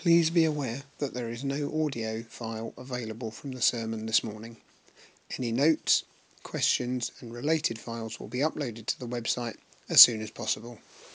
Please be aware that there is no audio file available from the sermon this morning. Any notes, questions and related files will be uploaded to the website as soon as possible.